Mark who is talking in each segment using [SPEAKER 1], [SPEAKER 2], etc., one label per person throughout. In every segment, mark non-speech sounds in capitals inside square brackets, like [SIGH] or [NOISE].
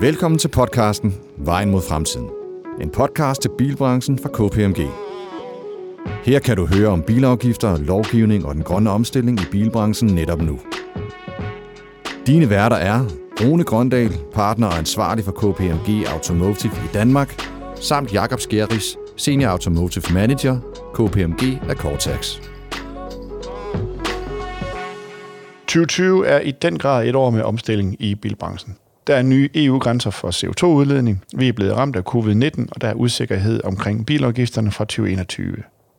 [SPEAKER 1] Velkommen til podcasten Vejen mod fremtiden. En podcast til bilbranchen fra KPMG. Her kan du høre om bilafgifter, lovgivning og den grønne omstilling i bilbranchen netop nu. Dine værter er Rune Grøndal, partner og ansvarlig for KPMG Automotive i Danmark, samt Jakob Skjeris, Senior Automotive Manager, KPMG af Cortex.
[SPEAKER 2] 2020 er i den grad et år med omstilling i bilbranchen. Der er nye EU-grænser for CO2-udledning, vi er blevet ramt af covid-19, og der er usikkerhed omkring bilafgifterne fra 2021.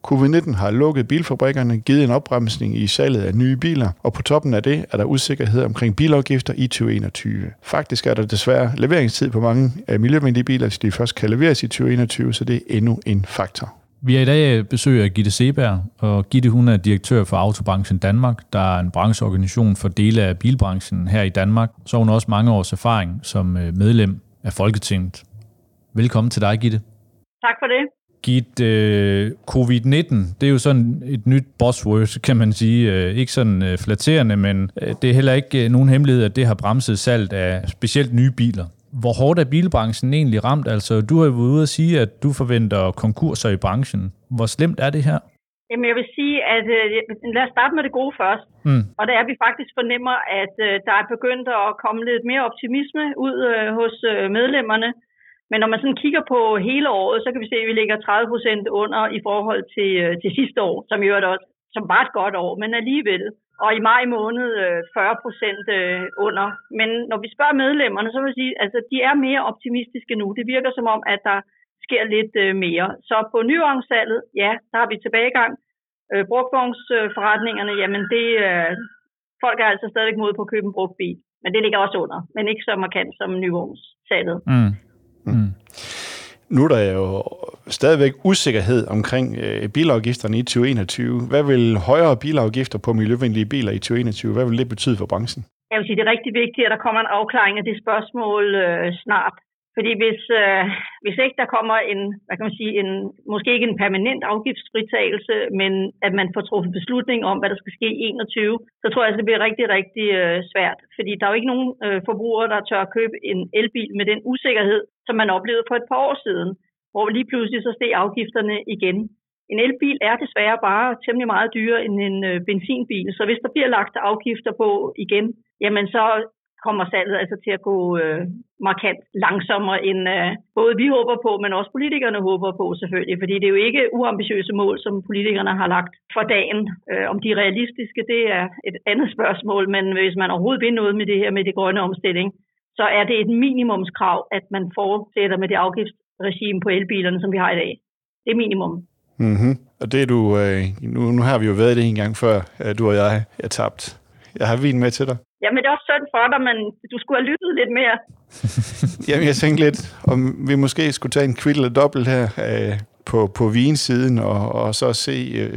[SPEAKER 2] Covid-19 har lukket bilfabrikkerne, givet en opbremsning i salget af nye biler, og på toppen af det er der usikkerhed omkring bilafgifter i 2021. Faktisk er der desværre leveringstid på mange af miljøvenlige biler, så de først kan leveres i 2021, så det er endnu en faktor.
[SPEAKER 3] Vi har i dag besøg af Gitte Seberg, og Gitte hun er direktør for Autobranchen Danmark, der er en brancheorganisation for dele af bilbranchen her i Danmark. Så har hun også mange års erfaring som øh, medlem af Folketinget. Velkommen til dig, Gitte.
[SPEAKER 4] Tak for det.
[SPEAKER 3] Gitte, øh, covid-19, det er jo sådan et nyt buzzword, kan man sige. Øh, ikke sådan flatterende, men det er heller ikke nogen hemmelighed, at det har bremset salget af specielt nye biler. Hvor hårdt er bilbranchen egentlig ramt? Altså, du har jo været ude at sige, at du forventer konkurser i branchen. Hvor slemt er det her?
[SPEAKER 4] Jamen, jeg vil sige, at øh, lad os starte med det gode først. Mm. Og det er, vi faktisk fornemmer, at øh, der er begyndt at komme lidt mere optimisme ud øh, hos øh, medlemmerne. Men når man sådan kigger på hele året, så kan vi se, at vi ligger 30 procent under i forhold til, øh, til sidste år, som jo også som var et godt år, men alligevel og i maj måned øh, 40 procent øh, under. Men når vi spørger medlemmerne, så vil jeg sige, at altså, de er mere optimistiske nu. Det virker som om, at der sker lidt øh, mere. Så på nyvognssalget, ja, der har vi tilbagegang. Brugtvognsforretningerne, jamen det, folk er altså stadig mod på at købe en brugt bil. Men det ligger også under, men ikke så markant som nyvognssalget. Mm.
[SPEAKER 2] Nu er der jo stadigvæk usikkerhed omkring øh, bilafgifterne i 2021. Hvad vil højere bilafgifter på miljøvenlige biler i 2021, hvad vil det betyde for branchen?
[SPEAKER 4] Jeg vil sige, det er rigtig vigtigt, at der kommer en afklaring af det spørgsmål øh, snart. Fordi hvis, øh, hvis ikke der kommer en, hvad kan man sige, en, måske ikke en permanent afgiftsfritagelse, men at man får truffet beslutning om, hvad der skal ske i 21, så tror jeg, at det bliver rigtig, rigtig øh, svært. Fordi der er jo ikke nogen øh, forbrugere, der tør at købe en elbil med den usikkerhed, som man oplevede for et par år siden, hvor lige pludselig så steg afgifterne igen. En elbil er desværre bare temmelig meget dyrere end en øh, benzinbil, så hvis der bliver lagt afgifter på igen, jamen så kommer salget altså til at gå øh, markant langsommere, end øh, både vi håber på, men også politikerne håber på selvfølgelig. Fordi det er jo ikke uambitiøse mål, som politikerne har lagt for dagen. Øh, om de er realistiske, det er et andet spørgsmål, men hvis man overhovedet vil noget med det her med det grønne omstilling, så er det et minimumskrav, at man fortsætter med det afgiftsregime på elbilerne, som vi har i dag. Det er minimum.
[SPEAKER 2] Mm-hmm. Og det er du, øh, nu, nu har vi jo været det en gang før, øh, du og jeg er tabt. Jeg har vin med til dig.
[SPEAKER 4] Jamen, det er også synd for dig, men du skulle have lyttet lidt mere. [LAUGHS]
[SPEAKER 2] Jamen, jeg tænkte lidt, om vi måske skulle tage en kvittel og dobbelt her øh, på, på vinsiden, og, og så se øh,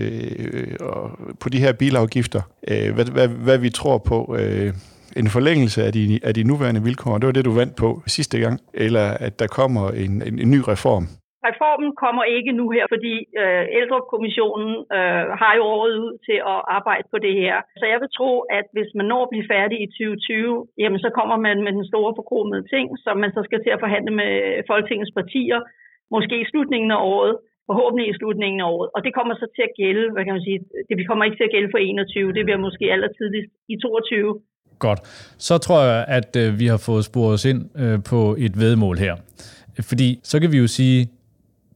[SPEAKER 2] øh, og på de her bilafgifter, øh, hvad, hvad, hvad vi tror på. Øh, en forlængelse af de, af de nuværende vilkår, det var det, du vandt på sidste gang, eller at der kommer en, en, en ny reform?
[SPEAKER 4] Reformen kommer ikke nu her, fordi øh, Ældrekommissionen øh, har jo året ud til at arbejde på det her. Så jeg vil tro, at hvis man når at blive færdig i 2020, jamen så kommer man med den store forkromede ting, som man så skal til at forhandle med Folketingets partier, måske i slutningen af året, forhåbentlig i slutningen af året. Og det kommer så til at gælde, hvad kan man sige, det kommer ikke til at gælde for 21, det bliver måske allertidligst i 22.
[SPEAKER 3] Godt. Så tror jeg, at øh, vi har fået sporet os ind øh, på et vedmål her. Fordi så kan vi jo sige,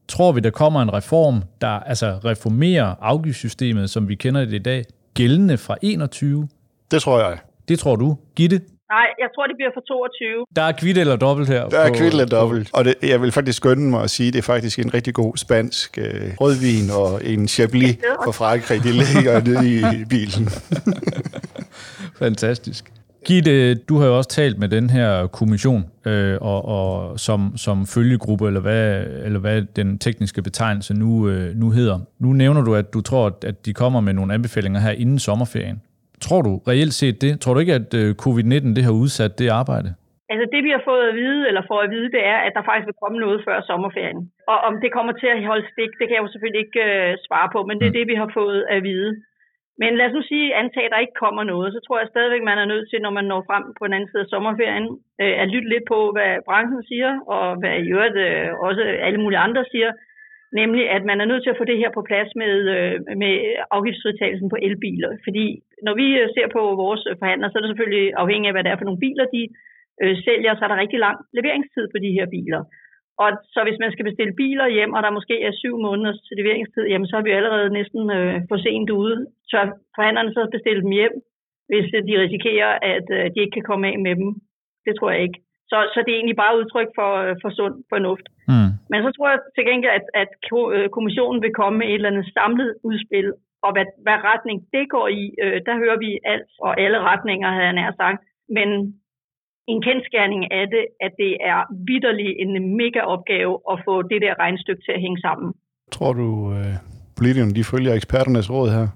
[SPEAKER 3] tror vi, der kommer en reform, der altså reformerer afgiftssystemet, som vi kender det i dag, gældende fra 21?
[SPEAKER 2] Det tror jeg.
[SPEAKER 3] Det tror du. Gitte?
[SPEAKER 4] Nej, jeg tror, det bliver for 22.
[SPEAKER 3] Der er kvitt eller dobbelt her.
[SPEAKER 2] Der er kvitt eller dobbelt. Og det, jeg vil faktisk skynde mig at sige, at det er faktisk en rigtig god spansk øh, rødvin og en Chablis fra Frankrig. Det ligger nede i bilen. [LAUGHS]
[SPEAKER 3] Fantastisk. Gitte, du har jo også talt med den her kommission øh, og, og som, som følgegruppe, eller hvad, eller hvad den tekniske betegnelse nu, øh, nu hedder. Nu nævner du, at du tror, at de kommer med nogle anbefalinger her inden sommerferien. Tror du reelt set det? Tror du ikke, at øh, covid-19 det har udsat det arbejde?
[SPEAKER 4] Altså det, vi har fået at vide, eller får at vide, det er, at der faktisk vil komme noget før sommerferien. Og om det kommer til at holde stik, det kan jeg jo selvfølgelig ikke øh, svare på, men det er mm. det, vi har fået at vide. Men lad os nu sige, antage, at der ikke kommer noget, så tror jeg stadigvæk, man er nødt til, når man når frem på den anden side af sommerferien, øh, at lytte lidt på, hvad branchen siger, og hvad i øvrigt øh, også alle mulige andre siger, nemlig at man er nødt til at få det her på plads med, øh, med afgiftsfritagelsen på elbiler. Fordi når vi øh, ser på vores forhandlere, så er det selvfølgelig afhængigt af, hvad det er for nogle biler, de øh, sælger, så er der rigtig lang leveringstid på de her biler. Og så hvis man skal bestille biler hjem, og der måske er syv måneders leveringstid, jamen så er vi allerede næsten øh, for sent ude. Så forhandlerne så bestille dem hjem, hvis de risikerer, at øh, de ikke kan komme af med dem. Det tror jeg ikke. Så, så det er egentlig bare udtryk for, øh, for sund fornuft. Mm. Men så tror jeg til gengæld, at, at øh, kommissionen vil komme med et eller andet samlet udspil, og hvad, hvad retning det går i, øh, der hører vi alt og alle retninger, havde jeg nær sagt. Men en kendskærning af det, at det er vidderligt en mega opgave at få det der regnstykke til at hænge sammen.
[SPEAKER 2] Tror du, øh, politikerne de følger eksperternes råd her?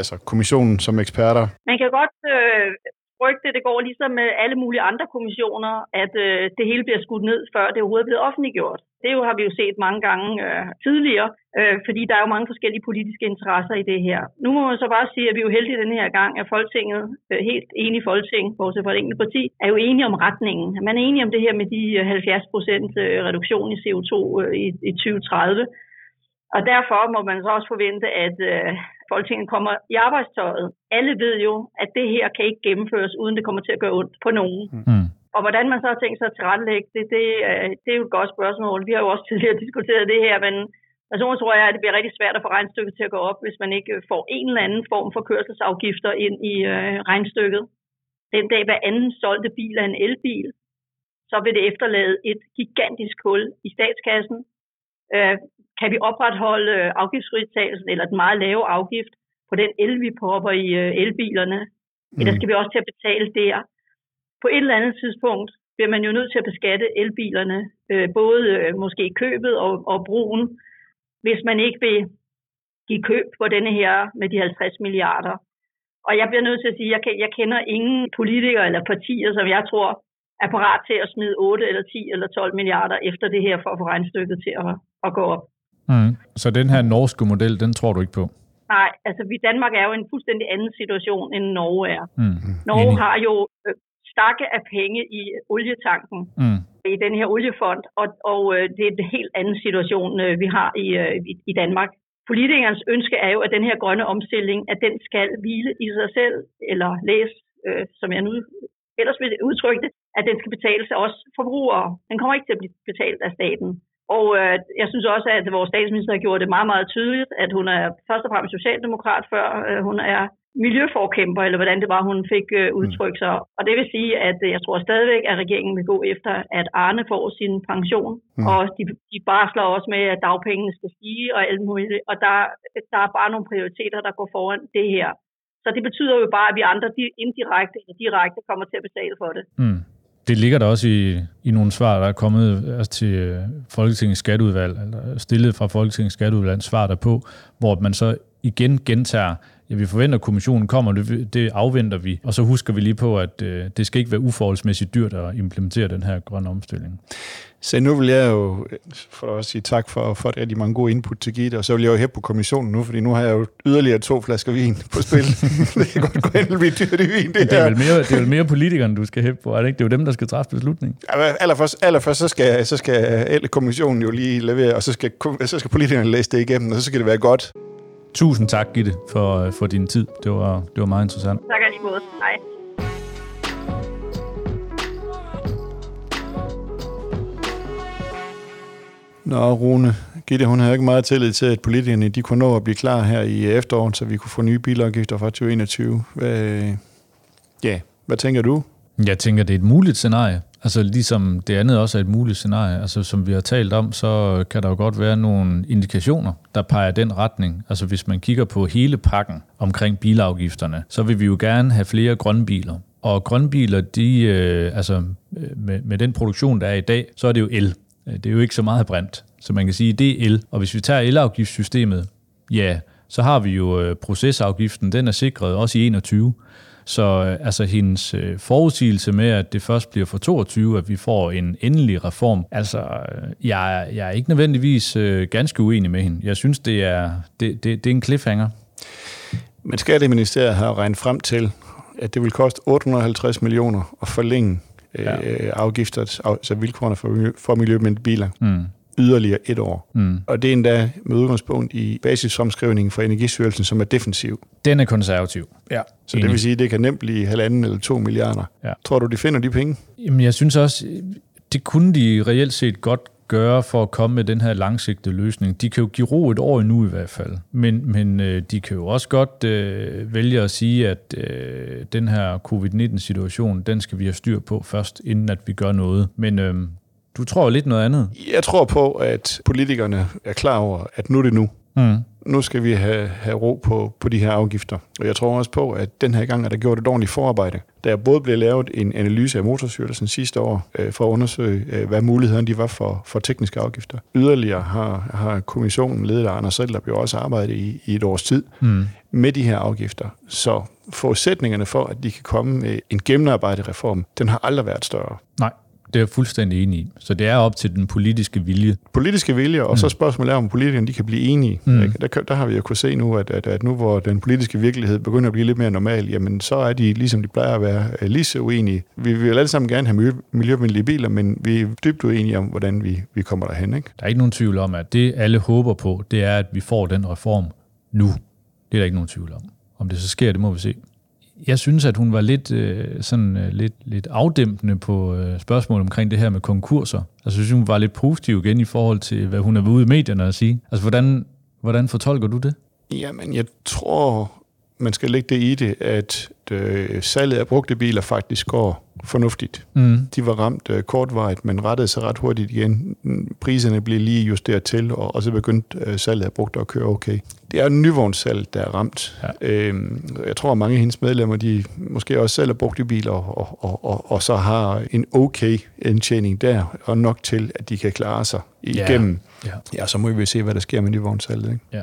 [SPEAKER 2] Altså kommissionen som eksperter?
[SPEAKER 4] Man kan godt øh, frygte, det går ligesom med alle mulige andre kommissioner, at øh, det hele bliver skudt ned, før det overhovedet er blevet offentliggjort. Det jo, har vi jo set mange gange øh, tidligere, øh, fordi der er jo mange forskellige politiske interesser i det her. Nu må man så bare sige, at vi er jo heldige den her gang, at Folketinget, øh, helt enige Folketing, bortset fra et enkelt parti, er jo enige om retningen. Man er enige om det her med de 70 øh, procent øh, reduktion i CO2 øh, i, i 2030. Og derfor må man så også forvente, at øh, Folketinget kommer i arbejdstøjet. Alle ved jo, at det her kan ikke gennemføres, uden det kommer til at gøre ondt på nogen. Mm. Og hvordan man så har tænkt sig at tilrettelægge det, det, det er jo et godt spørgsmål. Vi har jo også tidligere [LAUGHS] diskuteret det her, men personligt tror jeg, at det bliver rigtig svært at få regnstykket til at gå op, hvis man ikke får en eller anden form for kørselsafgifter ind i øh, regnstykket. Den dag hver anden solgte bil er en elbil, så vil det efterlade et gigantisk hul i statskassen. Øh, kan vi opretholde øh, afgiftsfritagelsen eller den meget lave afgift på den el, vi popper i øh, elbilerne? Mm. Eller skal vi også til at betale der? På et eller andet tidspunkt bliver man jo nødt til at beskatte elbilerne, øh, både øh, måske købet og, og brugen, hvis man ikke vil give køb på denne her med de 50 milliarder. Og jeg bliver nødt til at sige, at jeg, jeg kender ingen politikere eller partier, som jeg tror er parat til at smide 8 eller 10 eller 12 milliarder efter det her for at få regnstykket til at, at gå op.
[SPEAKER 3] Mm. Så den her norske model, den tror du ikke på?
[SPEAKER 4] Nej, altså vi Danmark er jo en fuldstændig anden situation, end Norge er. Mm. Norge Enig. har jo øh, stakke af penge i olietanken mm. i den her oliefond, og, og øh, det er en helt anden situation, øh, vi har i, i, i Danmark. Politikernes ønske er jo, at den her grønne omstilling, at den skal hvile i sig selv, eller læs, øh, som jeg nu ellers vil udtrykke det, at den skal betales af os forbrugere. Den kommer ikke til at blive betalt af staten. Og øh, jeg synes også, at vores statsminister har gjort det meget, meget tydeligt, at hun er først og fremmest socialdemokrat, før øh, hun er miljøforkæmper, eller hvordan det var, hun fik øh, mm. udtrykt sig. Og det vil sige, at øh, jeg tror stadigvæk, at regeringen vil gå efter, at Arne får sin pension. Mm. Og de, de barsler også med, at dagpengene skal stige og alt muligt. Og der, der er bare nogle prioriteter, der går foran det her. Så det betyder jo bare, at vi andre de indirekte eller direkte kommer til at betale for det. Mm.
[SPEAKER 3] Det ligger der også i, i nogle svar, der er kommet altså til øh, Folketingets skatteudvalg, eller stillet fra Folketingets skatteudvalg, svar der på, hvor man så igen gentager, ja, vi forventer, at kommissionen kommer, det, det afventer vi, og så husker vi lige på, at øh, det skal ikke være uforholdsmæssigt dyrt at implementere den her grønne omstilling.
[SPEAKER 2] Så nu vil jeg jo for at sige tak for, for de mange gode input til Gitte, og så vil jeg jo hæppe på kommissionen nu, fordi nu har jeg jo yderligere to flasker vin på spil. [LAUGHS] det kan godt gå hen og blive dyrt i vin, det,
[SPEAKER 3] det er Vel mere, det er vel mere politikerne, du skal hæppe på, er det ikke? Det er jo dem, der skal træffe beslutningen.
[SPEAKER 2] Ja, allerførst, allerførst så, skal, så skal kommissionen jo lige levere, og så skal, så skal politikerne læse det igennem, og så skal det være godt.
[SPEAKER 3] Tusind tak, Gitte, for, for din tid. Det var, det var meget interessant.
[SPEAKER 4] Tak alligevel. Hej.
[SPEAKER 2] Nå, Rune, Gitte, hun havde ikke meget tillid til, at politikerne de kunne nå at blive klar her i efteråret, så vi kunne få nye bilafgifter fra 2021. Hvad, ja, hvad tænker du?
[SPEAKER 3] Jeg tænker, det er et muligt scenarie. Altså ligesom det andet også er et muligt scenarie. Altså som vi har talt om, så kan der jo godt være nogle indikationer, der peger den retning. Altså hvis man kigger på hele pakken omkring bilafgifterne, så vil vi jo gerne have flere grønne biler. Og grønne biler, de, øh, altså øh, med, med den produktion, der er i dag, så er det jo el. Det er jo ikke så meget brændt. Så man kan sige, det er el. Og hvis vi tager elafgiftssystemet, ja, så har vi jo øh, procesafgiften, den er sikret også i 21. Så øh, altså hendes øh, forudsigelse med, at det først bliver for 22, at vi får en endelig reform, altså jeg, jeg er ikke nødvendigvis ganske uenig med hende. Jeg synes, det er, det, det, det er en cliffhanger.
[SPEAKER 2] Men Skatteministeriet har regnet frem til, at det vil koste 850 millioner at forlænge ja. øh, afgifter, altså vilkårene for, for miljømændte biler. Mm yderligere et år. Mm. Og det er endda med udgangspunkt i basisomskrivningen fra Energistyrelsen, som er defensiv.
[SPEAKER 3] Den er konservativ.
[SPEAKER 2] Ja. Så Enig. det vil sige, at det kan nemt blive halvanden eller to milliarder. Ja. Tror du, de finder de penge?
[SPEAKER 3] Jamen, jeg synes også, det kunne de reelt set godt gøre for at komme med den her langsigtede løsning? De kan jo give ro et år endnu i hvert fald, men, men øh, de kan jo også godt øh, vælge at sige, at øh, den her covid-19-situation, den skal vi have styr på først, inden at vi gør noget. Men øh, du tror lidt noget andet.
[SPEAKER 2] Jeg tror på, at politikerne er klar over, at nu er det nu. Mm. Nu skal vi have, have ro på, på de her afgifter. Og jeg tror også på, at den her gang er der gjort et ordentligt forarbejde. Der både blev lavet en analyse af Motorstyrelsen sidste år, øh, for at undersøge, øh, hvad mulighederne de var for, for tekniske afgifter. Yderligere har, har kommissionen, ledet af Anders der blev også arbejdet i, i et års tid, mm. med de her afgifter. Så forudsætningerne for, at de kan komme med en gennemarbejdet reform, den har aldrig været større.
[SPEAKER 3] Nej. Det er jeg fuldstændig enig i. Så det er op til den politiske vilje.
[SPEAKER 2] Politiske vilje, og mm. så spørgsmålet er, om politikerne de kan blive enige. Mm. Der, der har vi jo kunnet se nu, at, at, at nu hvor den politiske virkelighed begynder at blive lidt mere normal, jamen så er de, ligesom de plejer at være, øh, lige så uenige. Vi vil alle sammen gerne have miljø, miljøvenlige biler, men vi er dybt uenige om, hvordan vi, vi kommer derhen. Ikke?
[SPEAKER 3] Der er ikke nogen tvivl om, at det alle håber på, det er, at vi får den reform nu. Det er der ikke nogen tvivl om. Om det så sker, det må vi se jeg synes, at hun var lidt, øh, sådan, øh, lidt, lidt afdæmpende på øh, spørgsmålet omkring det her med konkurser. Altså, jeg synes, hun var lidt positiv igen i forhold til, hvad hun er ude i medierne at sige. Altså, hvordan, hvordan fortolker du det?
[SPEAKER 2] Jamen, jeg tror, man skal lægge det i det, at øh, salget af brugte biler faktisk går fornuftigt. Mm. De var ramt øh, kortvarigt, men rettede sig ret hurtigt igen. Priserne blev lige justeret til, og, og så begyndte øh, salget af brugte at køre okay. Det er nyvognssalg, der er ramt. Ja. Øhm, jeg tror, at mange af hendes medlemmer, de måske også sælger brugte biler, og, og, og, og så har en okay indtjening der, og nok til, at de kan klare sig igennem. Ja. Ja. ja, så må vi se, hvad der sker med nyvognssalget. Ikke?
[SPEAKER 3] Ja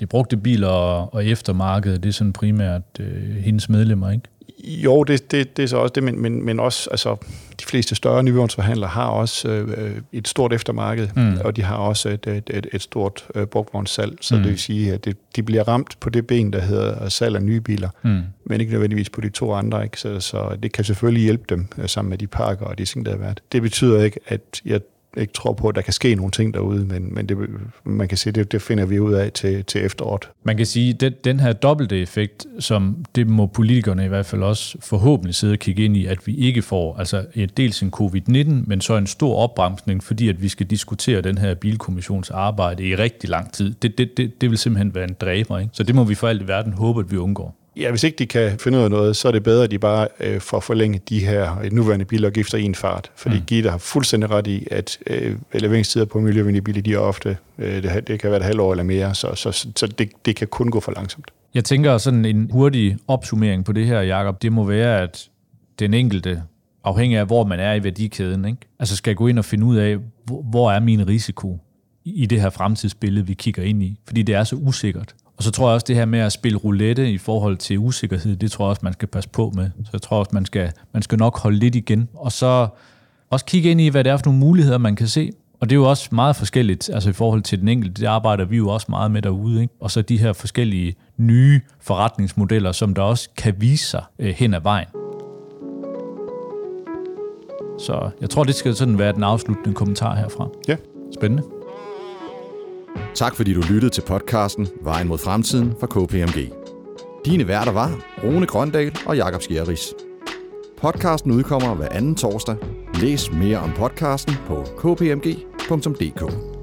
[SPEAKER 3] de brugte biler og, og eftermarkedet, det er sådan primært øh, hendes medlemmer, ikke?
[SPEAKER 2] Jo, det, det, det er så også det, men, men, men også, altså, de fleste større nyvognsforhandlere har også øh, et stort eftermarked, mm. og de har også et, et, et, et stort øh, brugtvognssalg, så mm. det vil sige, at det, de bliver ramt på det ben, der hedder salg af nye biler, mm. men ikke nødvendigvis på de to andre, ikke? Så, så det kan selvfølgelig hjælpe dem øh, sammen med de pakker og de ting, der har været. Det betyder ikke, at jeg ikke tror på, at der kan ske nogle ting derude, men, men det, man kan sige, det, det finder vi ud af til, til efteråret.
[SPEAKER 3] Man kan sige, at den, den her dobbelte effekt, som det må politikerne i hvert fald også forhåbentlig sidde og kigge ind i, at vi ikke får, altså dels en covid-19, men så en stor opbremsning, fordi at vi skal diskutere den her bilkommissions arbejde i rigtig lang tid. Det, det, det, det vil simpelthen være en dræber, ikke? Så det må vi for alt i verden håbe, at vi undgår.
[SPEAKER 2] Ja, hvis ikke de kan finde ud af noget, så er det bedre, at de bare øh, får forlænget de her nuværende bilafgifter i en fart. Fordi mm. Gitte har fuldstændig ret i, at øh, leveringstider på miljøvenlige biler, de er ofte, øh, det, det kan være et halvår eller mere, så, så, så det, det kan kun gå for langsomt.
[SPEAKER 3] Jeg tænker sådan en hurtig opsummering på det her, Jacob, det må være, at den enkelte, afhængig af hvor man er i værdikæden, ikke? altså skal gå ind og finde ud af, hvor, hvor er min risiko i det her fremtidsbillede, vi kigger ind i. Fordi det er så usikkert. Og så tror jeg også, det her med at spille roulette i forhold til usikkerhed, det tror jeg også, man skal passe på med. Så jeg tror også, man skal, man skal nok holde lidt igen. Og så også kigge ind i, hvad det er for nogle muligheder, man kan se. Og det er jo også meget forskelligt, altså i forhold til den enkelte, det arbejder vi jo også meget med derude. Ikke? Og så de her forskellige nye forretningsmodeller, som der også kan vise sig øh, hen ad vejen. Så jeg tror, det skal sådan være den afsluttende kommentar herfra.
[SPEAKER 2] Ja.
[SPEAKER 3] Spændende.
[SPEAKER 1] Tak fordi du lyttede til podcasten Vejen mod fremtiden fra KPMG. Dine værter var Rune Grøndal og Jakob Skjerris. Podcasten udkommer hver anden torsdag. Læs mere om podcasten på kpmg.dk.